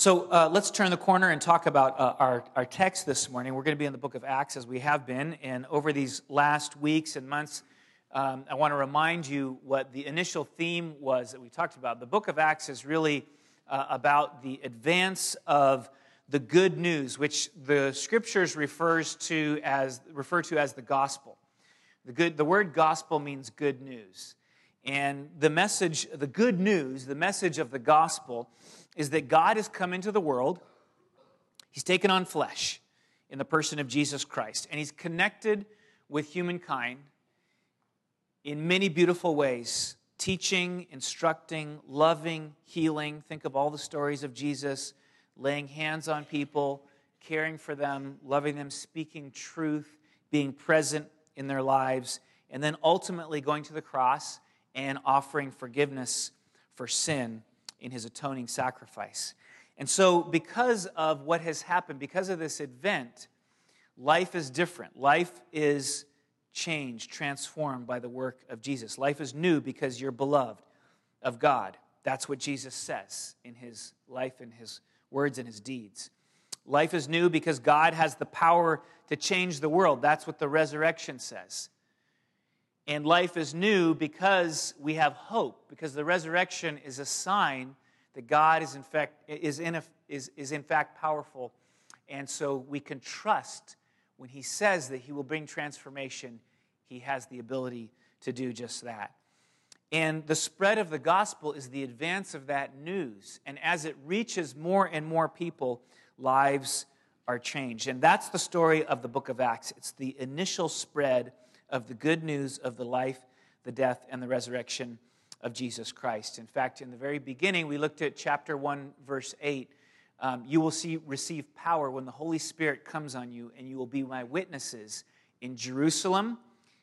So uh, let's turn the corner and talk about uh, our, our text this morning. We're going to be in the book of Acts as we have been. And over these last weeks and months, um, I want to remind you what the initial theme was that we talked about. The book of Acts is really uh, about the advance of the good news, which the scriptures refers to as, refer to as the gospel. The, good, the word gospel means good news. And the message, the good news, the message of the gospel is that God has come into the world, He's taken on flesh in the person of Jesus Christ, and He's connected with humankind in many beautiful ways teaching, instructing, loving, healing. Think of all the stories of Jesus laying hands on people, caring for them, loving them, speaking truth, being present in their lives, and then ultimately going to the cross and offering forgiveness for sin in his atoning sacrifice. And so, because of what has happened, because of this event, life is different. Life is changed, transformed by the work of Jesus. Life is new because you're beloved of God. That's what Jesus says in his life and his words and his deeds. Life is new because God has the power to change the world. That's what the resurrection says. And life is new because we have hope, because the resurrection is a sign that God is in fact, is in, a, is, is in fact powerful. And so we can trust when He says that He will bring transformation, He has the ability to do just that. And the spread of the gospel is the advance of that news. And as it reaches more and more people, lives are changed. And that's the story of the book of Acts. It's the initial spread of the good news of the life, the death, and the resurrection of Jesus Christ. In fact, in the very beginning, we looked at chapter 1, verse 8. Um, you will see, receive power when the Holy Spirit comes on you, and you will be my witnesses in Jerusalem.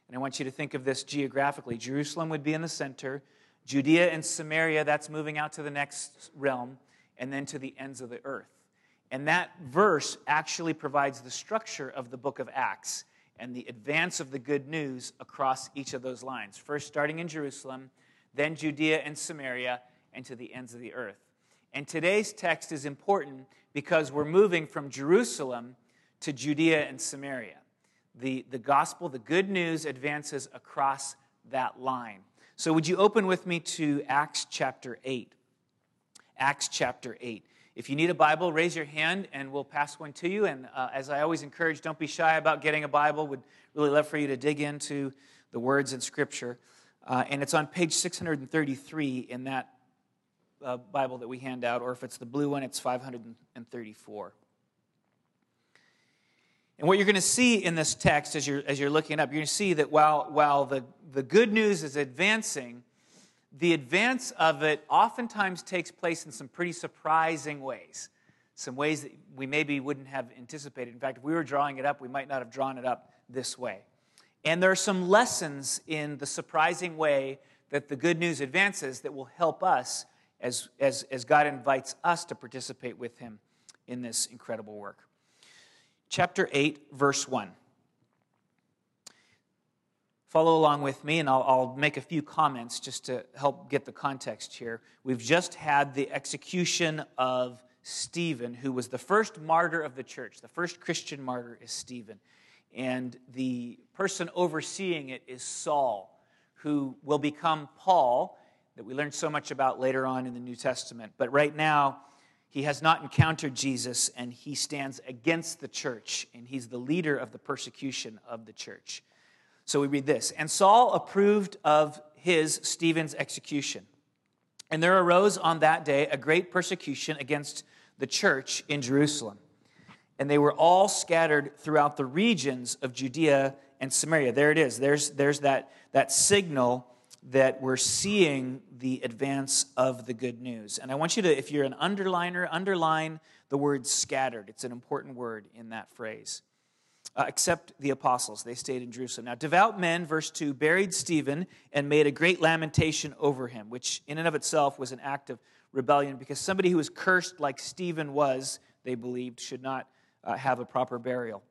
And I want you to think of this geographically. Jerusalem would be in the center, Judea and Samaria, that's moving out to the next realm, and then to the ends of the earth. And that verse actually provides the structure of the book of Acts and the advance of the good news across each of those lines. First, starting in Jerusalem, then Judea and Samaria, and to the ends of the earth. And today's text is important because we're moving from Jerusalem to Judea and Samaria. The, the gospel, the good news, advances across that line. So, would you open with me to Acts chapter 8? Acts chapter 8. If you need a Bible, raise your hand and we'll pass one to you. And uh, as I always encourage, don't be shy about getting a Bible. Would really love for you to dig into the words in Scripture. Uh, and it's on page 633 in that uh, Bible that we hand out, or if it's the blue one, it's 534. And what you're going to see in this text as you're, as you're looking up, you're going to see that while, while the, the good news is advancing, the advance of it oftentimes takes place in some pretty surprising ways, some ways that we maybe wouldn't have anticipated. In fact, if we were drawing it up, we might not have drawn it up this way. And there are some lessons in the surprising way that the good news advances that will help us as, as, as God invites us to participate with Him in this incredible work. Chapter 8, verse 1. Follow along with me, and I'll, I'll, make a few comments just to help get the context here. We've just had the execution of Stephen, who was the first martyr of the church. The first Christian martyr is Stephen. And the person overseeing it is Saul, who will become Paul, that we learn so much about later on in the New Testament. But right now, he has not encountered Jesus, and he stands against the church, and he's the leader of the persecution of the church. So we read this And Saul approved of his, Stephen's, execution. And there arose on that day a great persecution against the church in Jerusalem. And they were all scattered throughout the regions of Judea and Samaria. There it is. There's, there's that, that signal that we're seeing the advance of the good news. And I want you to, if you're an underliner, underline the word scattered. It's an important word in that phrase uh, except the apostles. They stayed in Jerusalem. Now, devout men, verse 2, buried Stephen and made a great lamentation over him, which in and of itself was an act of rebellion because somebody who was cursed like Stephen was, they believed, should not uh, have a proper burial.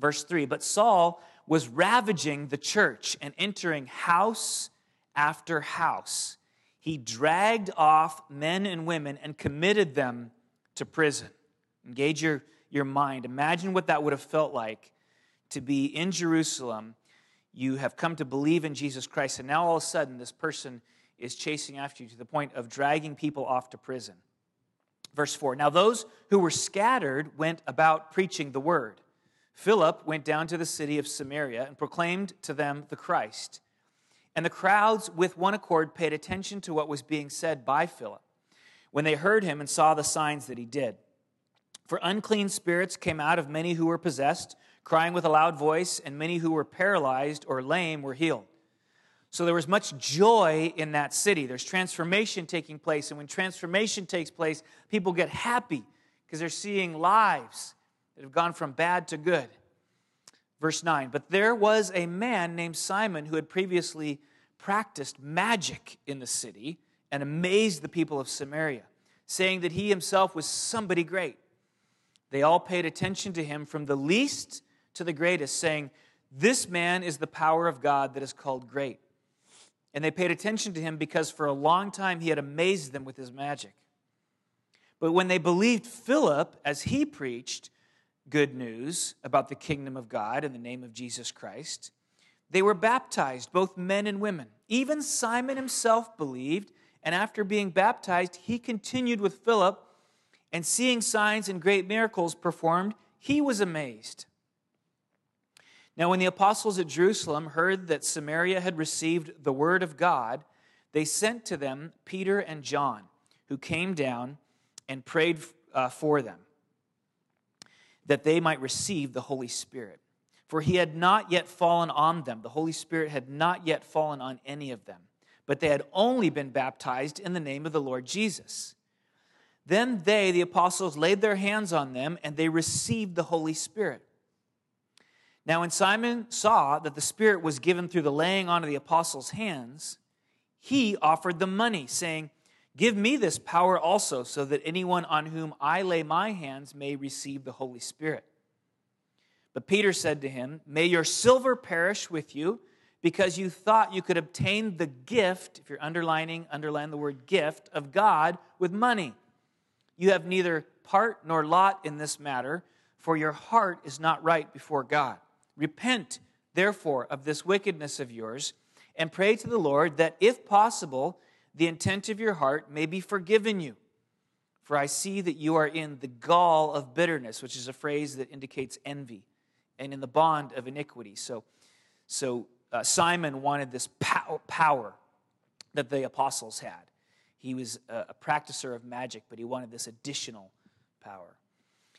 Verse 3 But Saul was ravaging the church and entering house after house. He dragged off men and women and committed them to prison. Engage your, your mind. Imagine what that would have felt like to be in Jerusalem. You have come to believe in Jesus Christ, and now all of a sudden, this person is chasing after you to the point of dragging people off to prison. Verse 4 Now those who were scattered went about preaching the word. Philip went down to the city of Samaria and proclaimed to them the Christ. And the crowds, with one accord, paid attention to what was being said by Philip when they heard him and saw the signs that he did. For unclean spirits came out of many who were possessed, crying with a loud voice, and many who were paralyzed or lame were healed. So there was much joy in that city. There's transformation taking place. And when transformation takes place, people get happy because they're seeing lives that have gone from bad to good. Verse 9 But there was a man named Simon who had previously practiced magic in the city and amazed the people of Samaria, saying that he himself was somebody great. They all paid attention to him from the least to the greatest, saying, This man is the power of God that is called great. And they paid attention to him because for a long time he had amazed them with his magic. But when they believed Philip as he preached good news about the kingdom of God in the name of Jesus Christ, they were baptized, both men and women. Even Simon himself believed, and after being baptized, he continued with Philip, and seeing signs and great miracles performed, he was amazed. Now, when the apostles at Jerusalem heard that Samaria had received the word of God, they sent to them Peter and John, who came down and prayed uh, for them, that they might receive the Holy Spirit. For he had not yet fallen on them, the Holy Spirit had not yet fallen on any of them, but they had only been baptized in the name of the Lord Jesus. Then they, the apostles, laid their hands on them, and they received the Holy Spirit. Now, when Simon saw that the Spirit was given through the laying on of the apostles' hands, he offered them money, saying, Give me this power also, so that anyone on whom I lay my hands may receive the Holy Spirit. But Peter said to him, May your silver perish with you, because you thought you could obtain the gift, if you're underlining, underline the word gift, of God with money. You have neither part nor lot in this matter, for your heart is not right before God. Repent, therefore, of this wickedness of yours, and pray to the Lord that, if possible, the intent of your heart may be forgiven you. For I see that you are in the gall of bitterness, which is a phrase that indicates envy, and in the bond of iniquity. So, so uh, Simon wanted this pow- power that the apostles had. He was a, practicer of magic, but he wanted this additional power.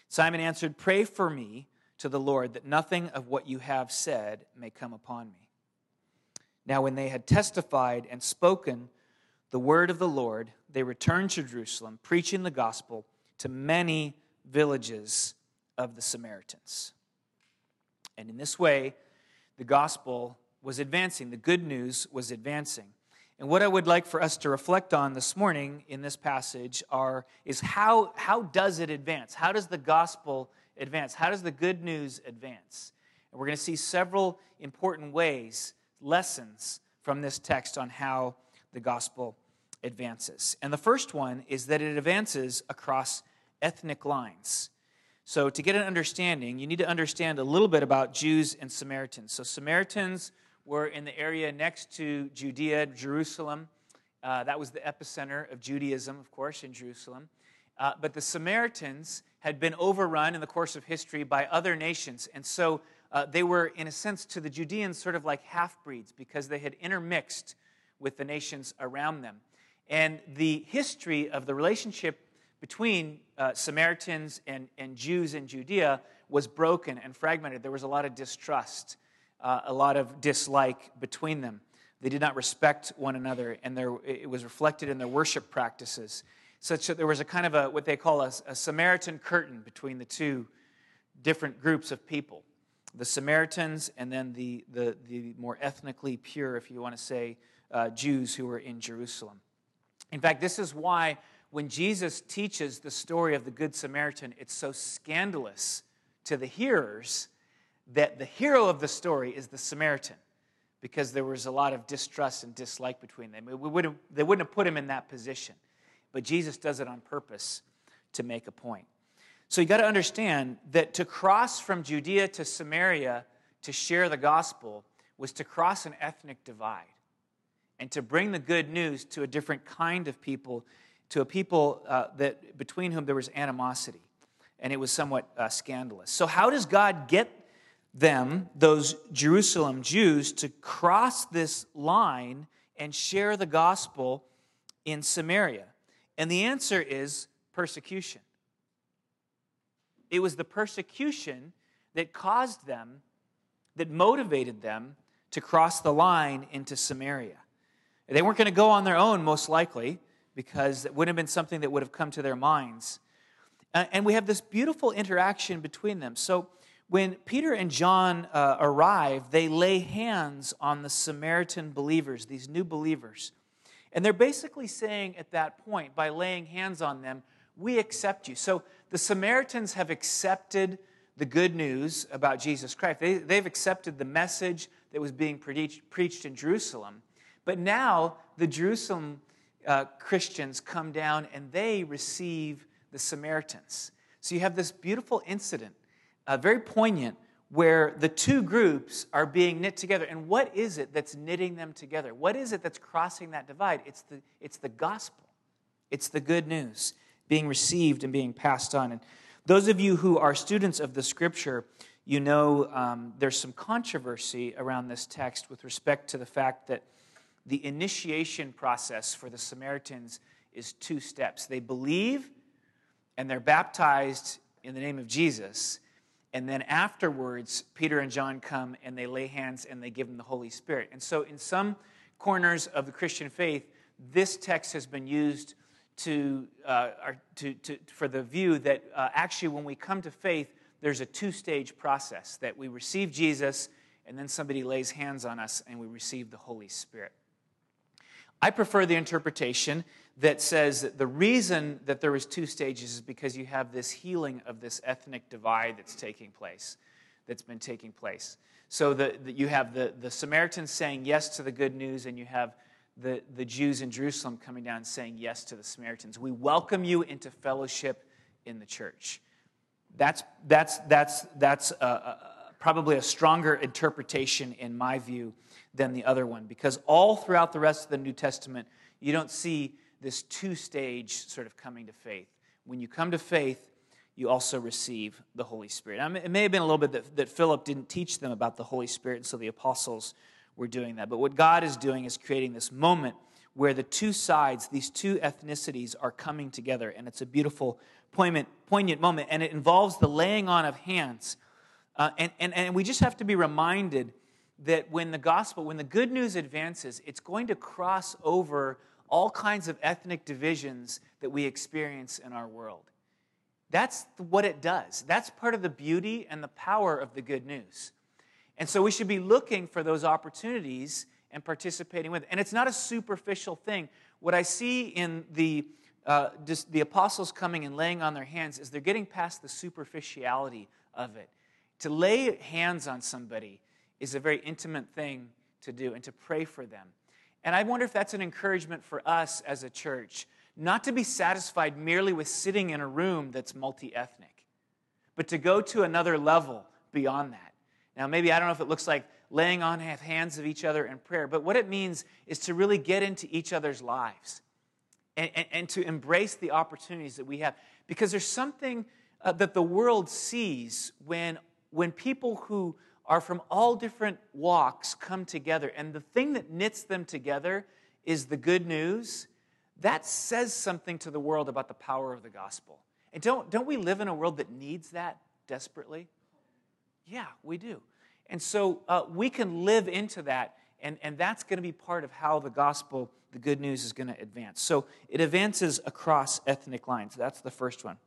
Simon answered, Pray for me to the Lord that nothing of what you have said may come upon me. Now, when they had testified and spoken the word of the Lord, they returned to Jerusalem, preaching the gospel to many villages of the Samaritans. And in this way, the gospel was advancing, the good news was advancing. And what I would like for us to reflect on this morning in this passage are, is how, how does it advance? How does the gospel advance? How does the good news advance? And we're going to see several important ways, lessons from this text on how the gospel advances. And the first one is that it advances across ethnic lines. So, to get an understanding, you need to understand a little bit about Jews and Samaritans. So, Samaritans were in the area next to Judea, Jerusalem. Uh, that was the epicenter of Judaism, of course, in Jerusalem. Uh, but the Samaritans had been overrun in the course of history by other nations. And so uh, they were, in a sense, to the Judeans, sort of like half breeds because they had intermixed with the nations around them. And the history of the relationship between uh, Samaritans and, and Jews in Judea was broken and fragmented. There was a lot of distrust, uh, a lot of dislike between them. They did not respect one another, and there, it was reflected in their worship practices such that there was a kind of a what they call a, a Samaritan curtain between the two different groups of people the Samaritans and then the, the, the more ethnically pure, if you want to say, uh, Jews who were in Jerusalem. In fact, this is why when Jesus teaches the story of the Good Samaritan, it's so scandalous to the hearers that the hero of the story is the Samaritan because there was a lot of distrust and dislike between them. We wouldn't, they wouldn't have put him in that position. But Jesus does it on purpose to make a point. So you got to understand that to cross from Judea to Samaria to share the gospel was to cross an ethnic divide and to bring the good news to a different kind of people, to a people uh, that between whom there was animosity, and it was somewhat uh, scandalous. So how does God get them, those Jerusalem Jews, to cross this line and share the gospel in Samaria? And the answer is persecution. It was the persecution that caused them, that motivated them to cross the line into Samaria. They weren't going to go on their own, most likely, because it wouldn't have been something that would have come to their minds. And we have this beautiful interaction between them. So when Peter and John uh, arrive, they lay hands on the Samaritan believers, these new believers. And they're basically saying at that point, by laying hands on them, we accept you. So the Samaritans have accepted the good news about Jesus Christ. They, they've accepted the message that was being preached, preached in Jerusalem. But now the Jerusalem uh, Christians come down and they receive the Samaritans. So you have this beautiful incident, uh, very poignant, where the two groups are being knit together. And what is it that's knitting them together? What is it that's crossing that divide? It's the, it's the gospel, it's the good news being received and being passed on. And those of you who are students of the scripture, you know um, there's some controversy around this text with respect to the fact that the initiation process for the Samaritans is two steps. They believe and they're baptized in the name of Jesus. And then afterwards, Peter and John come and they lay hands and they give them the Holy Spirit. And so, in some corners of the Christian faith, this text has been used to, uh, to, to, for the view that uh, actually, when we come to faith, there's a two stage process that we receive Jesus and then somebody lays hands on us and we receive the Holy Spirit. I prefer the interpretation that says that the reason that there was two stages is because you have this healing of this ethnic divide that's taking place, that's been taking place. So the, the, you have the, the Samaritans saying yes to the good news, and you have the, the Jews in Jerusalem coming down saying yes to the Samaritans. We welcome you into fellowship in the church. That's, that's, that's, that's a, a, probably a stronger interpretation, in my view, than the other one, because all throughout the rest of the New Testament, you don't see this two stage sort of coming to faith. When you come to faith, you also receive the Holy Spirit. Now, it may have been a little bit that, that Philip didn't teach them about the Holy Spirit, and so the apostles were doing that. But what God is doing is creating this moment where the two sides, these two ethnicities, are coming together. And it's a beautiful, poignant, poignant moment. And it involves the laying on of hands. Uh, and, and, and we just have to be reminded that when the gospel, when the good news advances, it's going to cross over all kinds of ethnic divisions that we experience in our world. That's what it does. That's part of the beauty and the power of the good news. And so we should be looking for those opportunities and participating with it. And it's not a superficial thing. What I see in the, uh, the apostles coming and laying on their hands is they're getting past the superficiality of it. To lay hands on somebody is a very intimate thing to do and to pray for them. And I wonder if that's an encouragement for us as a church, not to be satisfied merely with sitting in a room that's multi ethnic, but to go to another level beyond that. Now, maybe I don't know if it looks like laying on hands of each other in prayer, but what it means is to really get into each other's lives and, and, and to embrace the opportunities that we have. Because there's something uh, that the world sees when, when people who are from all different walks come together, and the thing that knits them together is the good news. That says something to the world about the power of the gospel. And don't, don't we live in a world that needs that desperately? Yeah, we do. And so uh, we can live into that, and, and that's going to be part of how the gospel, the good news, is going to advance. So it advances across ethnic lines. That's the first one.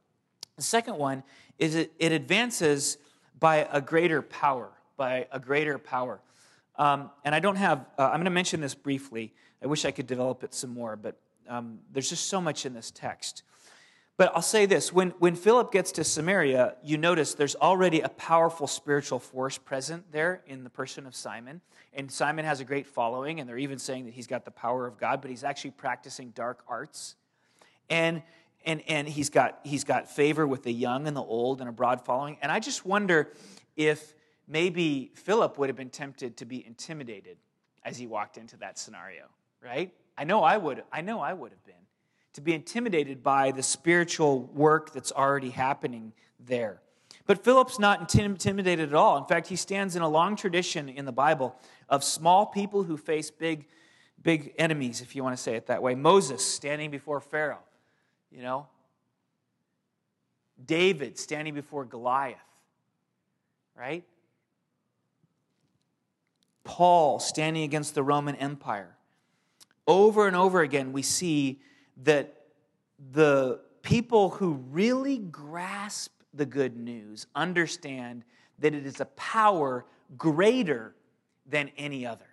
The second one is it, it advances by a greater power, by a greater power. Um, and I don't have, uh, I'm going to mention this briefly. I wish I could develop it some more, but um, there's just so much in this text. But I'll say this when, when Philip gets to Samaria, you notice there's already a powerful spiritual force present there in the person of Simon. And Simon has a great following, and they're even saying that he's got the power of God, but he's actually practicing dark arts. And, and, and he's, got, he's got favor with the young and the old and a broad following. And I just wonder if maybe Philip would have been tempted to be intimidated as he walked into that scenario, right? I know I would. I know I would have been to be intimidated by the spiritual work that's already happening there. But Philip's not intimidated at all. In fact, he stands in a long tradition in the Bible of small people who face big, big enemies, if you want to say it that way. Moses standing before Pharaoh, you know. David standing before Goliath, right? Paul standing against the Roman Empire. Over and over again, we see that the people who really grasp the good news understand that it is a power greater than any other.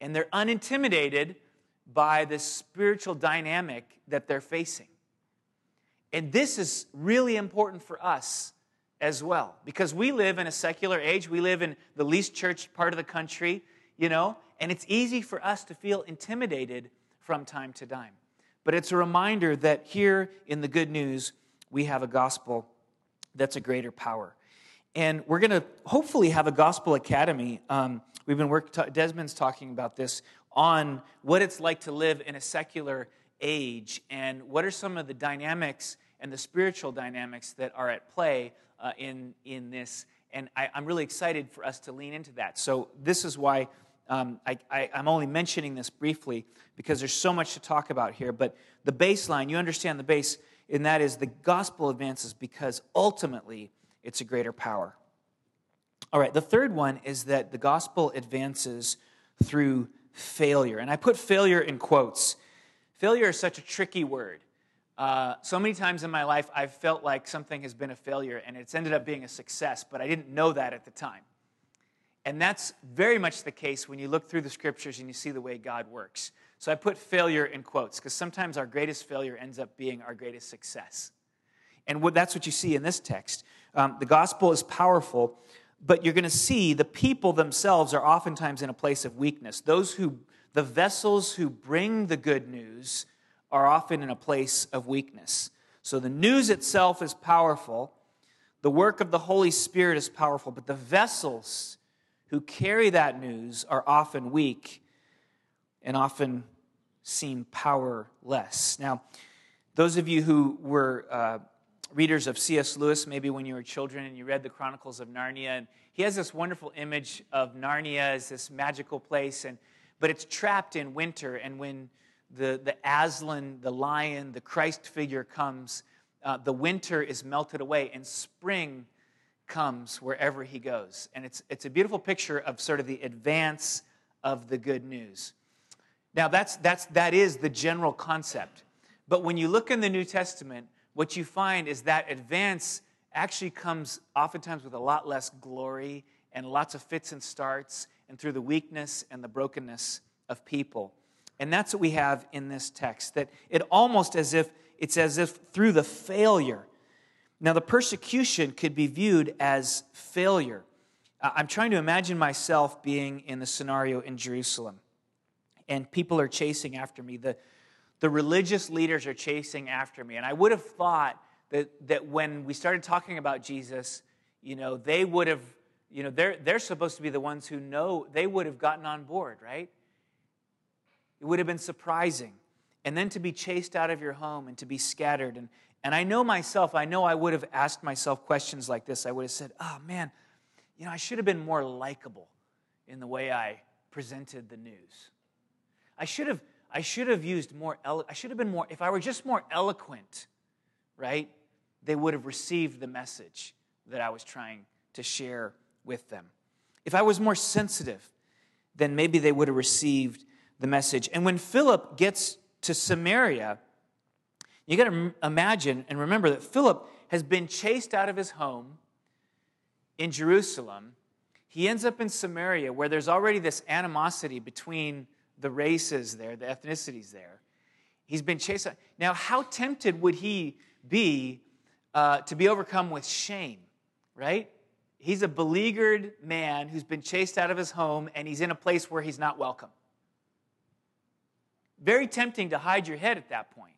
And they're unintimidated by the spiritual dynamic that they're facing. And this is really important for us as well because we live in a secular age. We live in the least church part of the country, you know, and it's easy for us to feel intimidated from time to time. But it's a reminder that here in the good news, we have a gospel that's a greater power. And we're going to hopefully have a gospel academy. Um, we've been working, Desmond's talking about this on what it's like to live in a secular age and what are some of the dynamics and the spiritual dynamics that are at play uh, in, in this. And I, I'm really excited for us to lean into that. So, this is why um, I, am only mentioning this briefly because there's so much to talk about here. But the baseline, you understand the base, and that is the gospel advances because ultimately it's a greater power. All right, the third one is that the gospel advances through failure. And I put failure in quotes. Failure is such a tricky word. Uh, so many times in my life, I've felt like something has been a failure and it's ended up being a success, but I didn't know that at the time. And that's very much the case when you look through the scriptures and you see the way God works. So I put failure in quotes because sometimes our greatest failure ends up being our greatest success. And what, that's what you see in this text. Um, the gospel is powerful, but you're going to see the people themselves are oftentimes in a place of weakness. Those who, the vessels who bring the good news, are often in a place of weakness. So the news itself is powerful, the work of the Holy Spirit is powerful, but the vessels who carry that news are often weak and often seem powerless. Now, those of you who were uh, readers of C.S. Lewis, maybe when you were children and you read the Chronicles of Narnia, and he has this wonderful image of Narnia as this magical place, and but it's trapped in winter. And when the, the Aslan, the lion, the Christ figure comes, uh, the winter is melted away, and spring comes wherever he goes. And it's, it's a beautiful picture of sort of the advance of the good news. Now, that's, that's, that is the general concept. But when you look in the New Testament, what you find is that advance actually comes oftentimes with a lot less glory and lots of fits and starts and through the weakness and the brokenness of people. And that's what we have in this text that it almost as if it's as if through the failure now, the persecution could be viewed as failure. I'm trying to imagine myself being in the scenario in Jerusalem, and people are chasing after me. The, the religious leaders are chasing after me. And I would have thought that, that when we started talking about Jesus, you know, they would have, you know, they're, they're supposed to be the ones who know, they would have gotten on board, right? It would have been surprising. And then to be chased out of your home and to be scattered and, and I know myself, I know I would have asked myself questions like this. I would have said, oh man, you know, I should have been more likable in the way I presented the news. I should have, I should have used more, elo- I should have been more, if I were just more eloquent, right, they would have received the message that I was trying to share with them. If I was more sensitive, then maybe they would have received the message. And when Philip gets to Samaria, you got to imagine and remember that Philip has been chased out of his home in Jerusalem. He ends up in Samaria, where there's already this animosity between the races there, the ethnicities there. He's been chased out. Now, how tempted would he be uh, to be overcome with shame, right? He's a beleaguered man who's been chased out of his home and he's in a place where he's not welcome. Very tempting to hide your head at that point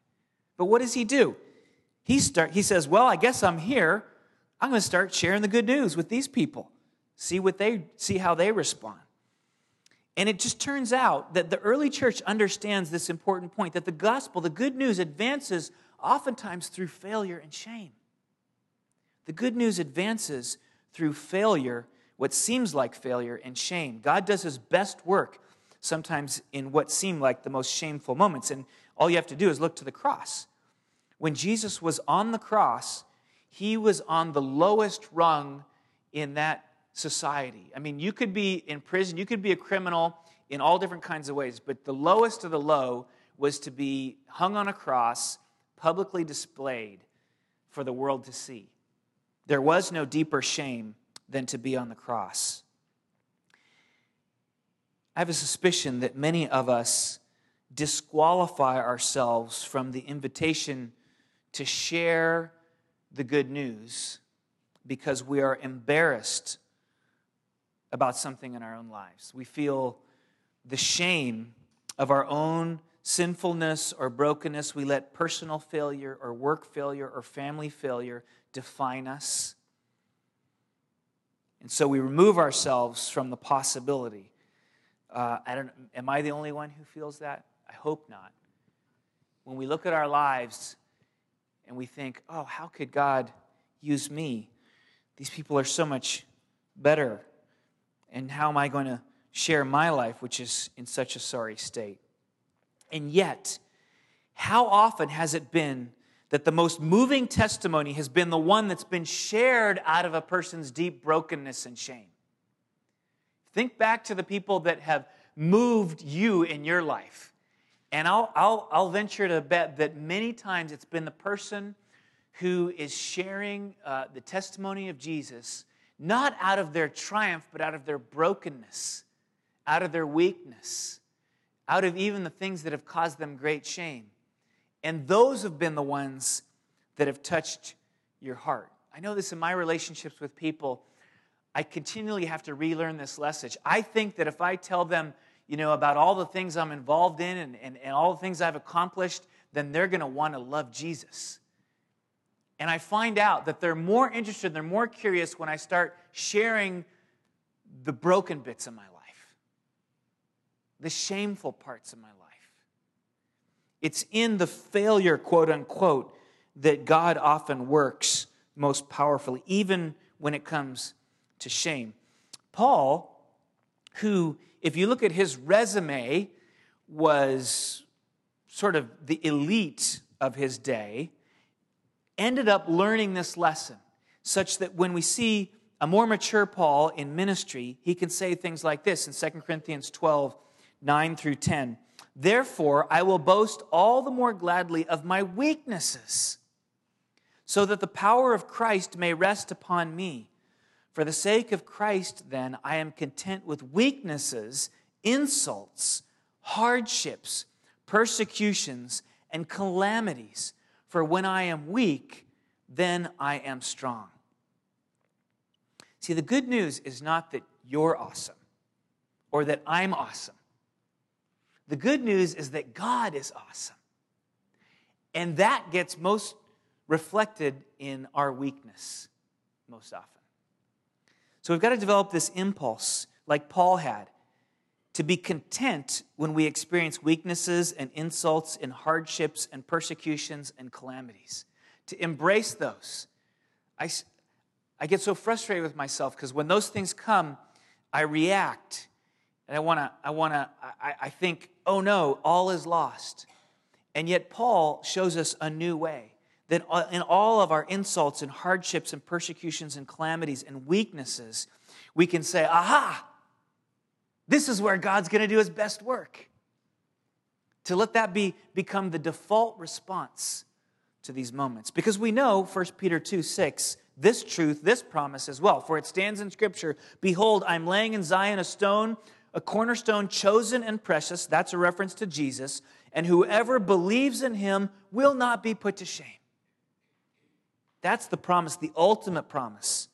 But what does he do? He, start, he says, Well, I guess I'm here. I'm going to start sharing the good news with these people. See what they see how they respond. And it just turns out that the early church understands this important point that the gospel, the good news, advances oftentimes through failure and shame. The good news advances through failure, what seems like failure and shame. God does his best work sometimes in what seem like the most shameful moments. And all you have to do is look to the cross. When Jesus was on the cross, he was on the lowest rung in that society. I mean, you could be in prison, you could be a criminal in all different kinds of ways, but the lowest of the low was to be hung on a cross, publicly displayed for the world to see. There was no deeper shame than to be on the cross. I have a suspicion that many of us disqualify ourselves from the invitation to share the good news because we are embarrassed about something in our own lives. We feel the shame of our own sinfulness or brokenness. We let personal failure or work failure or family failure define us. And so we remove ourselves from the possibility. Uh, I don't, am I the only one who feels that? I hope not. When we look at our lives and we think, oh, how could God use me? These people are so much better and how am I going to share my life, which is in such a sorry state? And yet, how often has it been that the most moving testimony has been the one that's been shared out of a person's deep brokenness and shame? Think back to the people that have moved you in your life. And I'll, I'll, I'll venture to bet that many times it's been the person who is sharing uh, the testimony of Jesus not out of their triumph, but out of their brokenness, out of their weakness, out of even the things that have caused them great shame. And those have been the ones that have touched your heart. I know this in my relationships with people. I continually have to relearn this lesson. I think that if I tell them, you know, about all the things I'm involved in and, and, and all the things I've accomplished, then they're going to want to love Jesus. And I find out that they're more interested, they're more curious when I start sharing the broken bits of my life, the shameful parts of my life. It's in the failure, quote unquote, that God often works most powerfully, even when it comes to shame. Paul, who, if you look at his resume, was sort of the elite of his day, ended up learning this lesson such that when we see a more mature Paul in ministry, he can say things like this in 2 Corinthians 12, 9 through 10. Therefore, I will boast all the more gladly of my weaknesses, so that the power of Christ may rest upon me. For the sake of Christ, then, I am content with weaknesses, insults, hardships, persecutions, and calamities for when I am weak, then I am strong. See, the good news is not that you're awesome or that I'm awesome. The good news is that God is awesome. And that gets most reflected in our weakness most often. So we've got to develop this impulse like Paul had to be content when we experience weaknesses and insults and hardships and persecutions and calamities, to embrace those. I, I get so frustrated with myself because when those things come, I react. And I want to, I want to, I, I think, oh no, all is lost. And yet, Paul shows us a new way that in all of our insults and hardships and persecutions and calamities and weaknesses, we can say, aha, this is where God's going to do his best work. To let that be become the default response to these moments. Because we know 1 Peter 2 6, this truth, this promise as well. For it stands in Scripture Behold, I'm laying in Zion a stone, a cornerstone chosen and precious. That's a reference to Jesus. And whoever believes in him will not be put to shame. That's the promise, the ultimate promise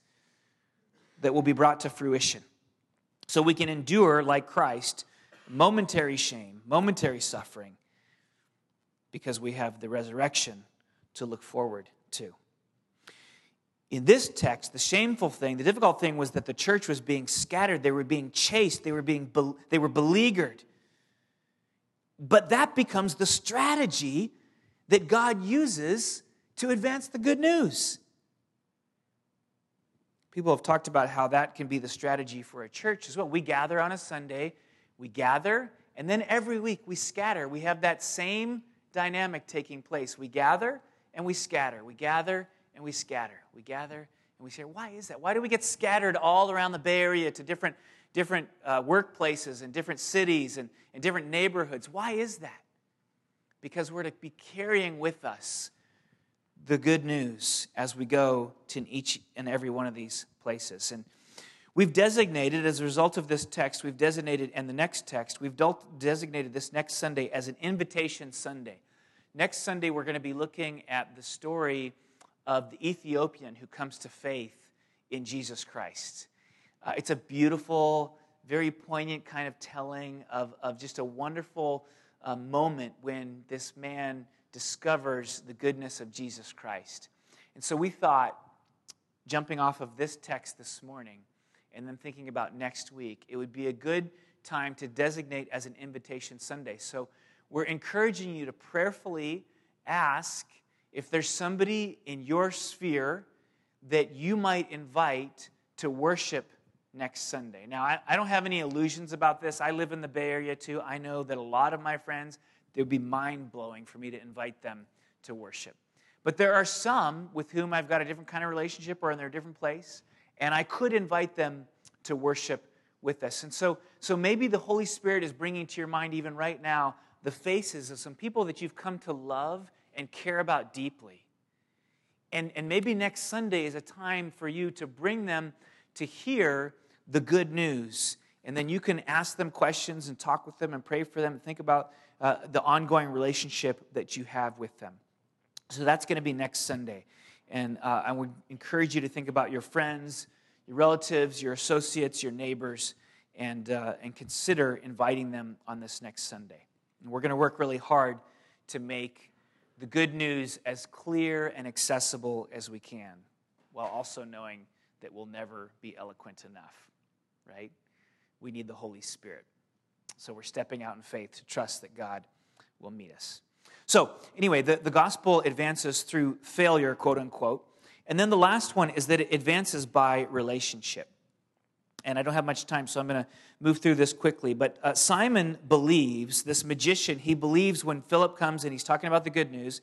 that will be brought to fruition so we can endure, like Christ, momentary shame, momentary suffering, because we have the resurrection to look forward to. In this text, the shameful thing, the difficult thing was that the church was being scattered. They were being chased. They were, being, they were beleaguered. But that becomes the strategy that God uses to advance the good news. People have talked about how that can be the strategy for a church as well. We gather on a Sunday, we gather, and then every week we scatter. We have that same dynamic taking place. We gather and we scatter. We gather and we scatter. We gather and we say, why is that? Why do we get scattered all around the Bay Area to different, different uh, workplaces and different cities and, and different neighborhoods? Why is that? Because we're to be carrying with us the good news as we go to each and every one of these places. And we've designated, as a result of this text, we've designated, and the next text, we've designated this next Sunday as an invitation Sunday. Next Sunday, we're going to be looking at the story of the Ethiopian who comes to faith in Jesus Christ. Uh, it's a beautiful, very poignant kind of telling of, of just a wonderful uh, moment when this man discovers the goodness of Jesus Christ. And so we thought, jumping off of this text this morning and then thinking about next week, it would be a good time to designate as an invitation Sunday. So we're encouraging you to prayerfully ask if there's somebody in your sphere that you might invite to worship next Sunday. Now, I, I, don't have any illusions about this. I live in the Bay Area too. I know that a lot of my friends, it would be mind blowing for me to invite them to worship. But there are some with whom I've got a different kind of relationship or in their different place, and I could invite them to worship with us. And so, so maybe the Holy Spirit is bringing to your mind, even right now, the faces of some people that you've come to love and care about deeply. And, and maybe next Sunday is a time for you to bring them to hear the good news. And then you can ask them questions and talk with them and pray for them and think about uh, the ongoing relationship that you have with them. So that's going to be next Sunday. And uh, I would encourage you to think about your friends, your relatives, your associates, your neighbors, and, uh, and consider inviting them on this next Sunday. And we're going to work really hard to make the good news as clear and accessible as we can, while also knowing that we'll never be eloquent enough, right? We need the Holy Spirit. So we're stepping out in faith to trust that God will meet us. So, anyway, the, the gospel advances through failure, quote unquote. And then the last one is that it advances by relationship. And I don't have much time, so I'm going to move through this quickly. But uh, Simon believes, this magician, he believes when Philip comes and he's talking about the good news,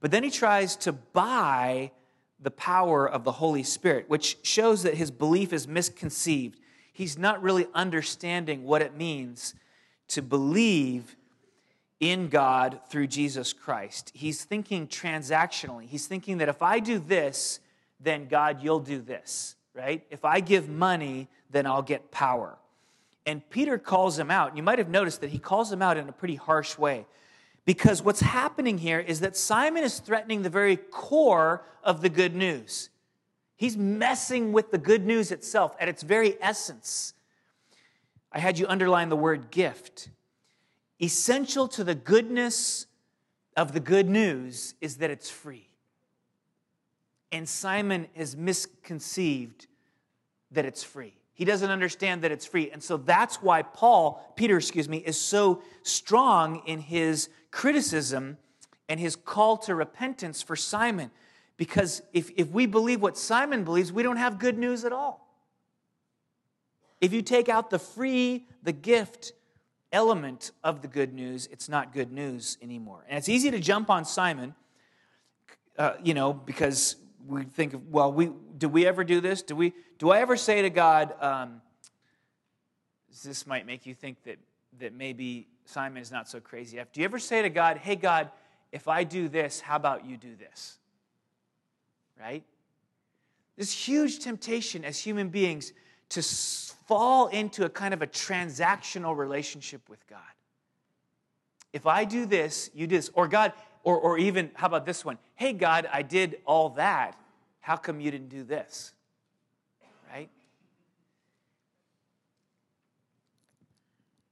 but then he tries to buy the power of the Holy Spirit, which shows that his belief is misconceived. He's not really understanding what it means to believe in God through Jesus Christ. He's thinking transactionally. He's thinking that if I do this, then God, you'll do this, right? If I give money, then I'll get power. And Peter calls him out. You might have noticed that he calls him out in a pretty harsh way. Because what's happening here is that Simon is threatening the very core of the good news. He's messing with the good news itself at its very essence. I had you underline the word gift. Essential to the goodness of the good news is that it's free. And Simon has misconceived that it's free. He doesn't understand that it's free. And so that's why Paul, Peter, excuse me, is so strong in his criticism and his call to repentance for Simon. Because if, if we believe what Simon believes, we don't have good news at all. If you take out the free, the gift element of the good news, it's not good news anymore. And it's easy to jump on Simon, uh, you know, because we think, well, we do we ever do this? Do we do I ever say to God, um, this might make you think that that maybe Simon is not so crazy. Do you ever say to God, hey God, if I do this, how about you do this? Right? This huge temptation as human beings to fall into a kind of a transactional relationship with God. If I do this, you do this. Or God, or, or even, how about this one? Hey, God, I did all that. How come you didn't do this? Right?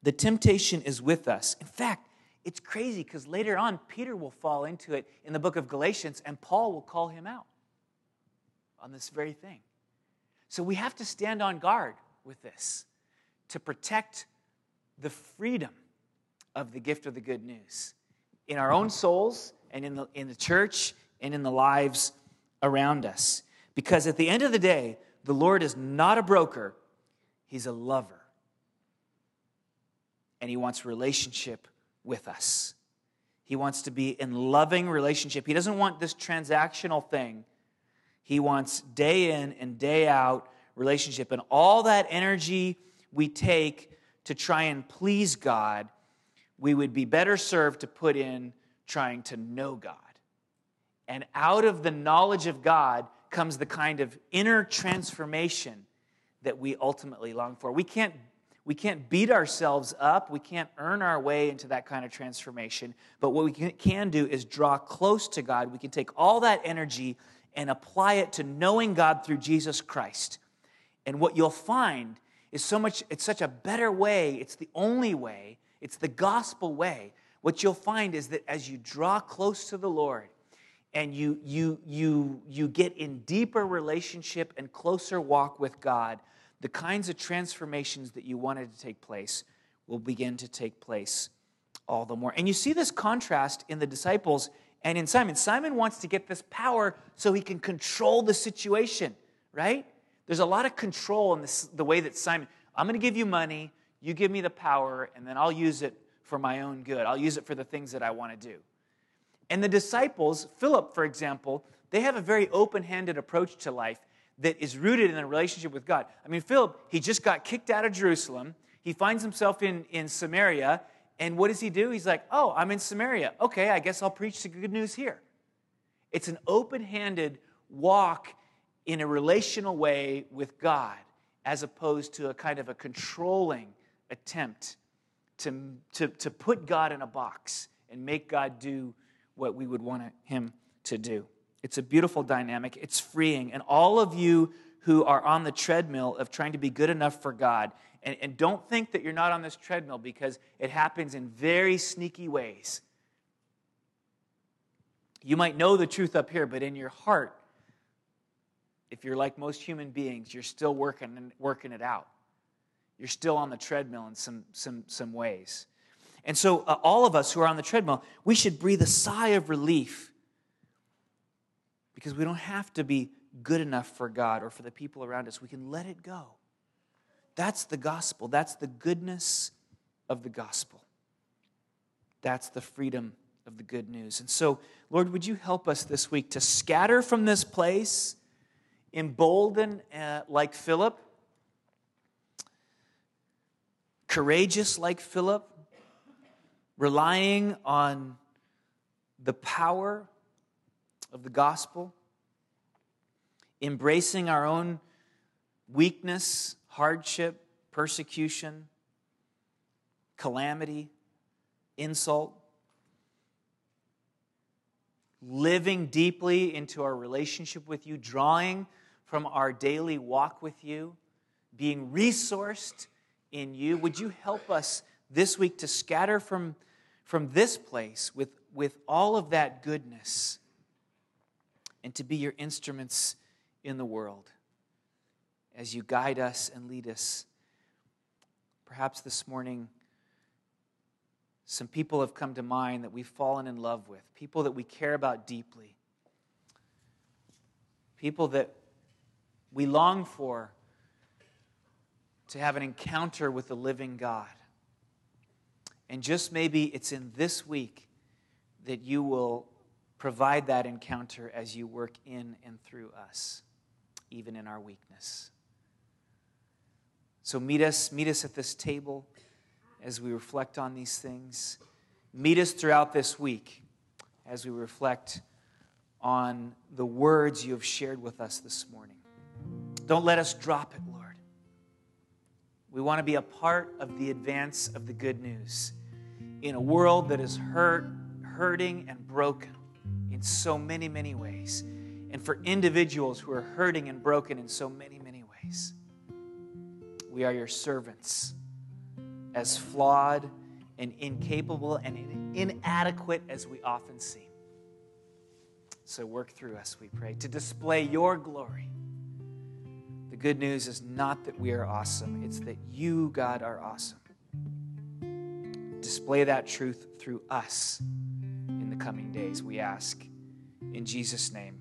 The temptation is with us. In fact, It's crazy because later on, Peter will fall into it in the book of Galatians, and Paul will call him out on this very thing. So we have to stand on guard with this to protect the freedom of the gift of the good news in our own souls and in the, in the church and in the lives around us. Because at the end of the day, the Lord is not a broker, He's a lover. And He wants relationship with us. He wants to be in loving relationship. He doesn't want this transactional thing. He wants day in and day out relationship. And all that energy we take to try and please God, we would be better served to put in trying to know God. And out of the knowledge of God comes the kind of inner transformation that we ultimately long for. We can't, we can't beat ourselves up, we can't earn our way into that kind of transformation. But what we can do is draw close to God. We can take all that energy and apply it to knowing God through Jesus Christ. And what you'll find is so much, it's such a better way, it's the only way, it's the gospel way. What you'll find is that as you draw close to the Lord, and you you you you get in deeper relationship and closer walk with God, the kinds of transformations that you wanted to take place will begin to take place all the more. And you see this contrast in the disciples and in Simon. Simon wants to get this power so he can control the situation, right? There's a lot of control in this, the way that Simon, I'm going to give you money, you give me the power, and then I'll use it for my own good. I'll use it for the things that I want to do. And the disciples, Philip, for example, they have a very open handed approach to life that is rooted in a relationship with God. I mean, Philip, he just got kicked out of Jerusalem. He finds himself in, in Samaria. And what does he do? He's like, oh, I'm in Samaria. Okay, I guess I'll preach the good news here. It's an open handed walk in a relational way with God as opposed to a kind of a controlling attempt to, to, to put God in a box and make God do what we would want him to do. It's a beautiful dynamic, it's freeing. And all of you who are on the treadmill of trying to be good enough for God, and, and don't think that you're not on this treadmill because it happens in very sneaky ways. You might know the truth up here, but in your heart, if you're like most human beings, you're still working, working it out. You're still on the treadmill in some, some, some ways. And so, uh, all of us who are on the treadmill, we should breathe a sigh of relief because we don't have to be good enough for God or for the people around us. We can let it go. That's the gospel. That's the goodness of the gospel. That's the freedom of the good news. And so, Lord, would you help us this week to scatter from this place, emboldened uh, like Philip, courageous like Philip, relying on the power of the gospel, embracing our own weakness, hardship, persecution, calamity, insult, living deeply into our relationship with you, drawing from our daily walk with you, being resourced in you. Would you help us this week to scatter from from this place with, with all of that goodness and to be your instruments in the world as you guide us and lead us. Perhaps this morning, some people have come to mind that we've fallen in love with, people that we care about deeply, people that we long for to have an encounter with the living God. And just maybe it's in this week that you will provide that encounter as you work in and through us, even in our weakness. So meet us, meet us at this table as we reflect on these things. Meet us throughout this week as we reflect on the words you have shared with us this morning. Don't let us drop it, Lord. We want to be a part of the advance of the good news in a world that is hurt, hurting, and broken in so many, many ways. And for individuals who are hurting and broken in so many, many ways. We are your servants, as flawed and incapable and inadequate as we often seem. So work through us, we pray, to display your glory. The good news is not that we are awesome, it's that you, God, are awesome. Display that truth through us in the coming days, we ask. In Jesus' name.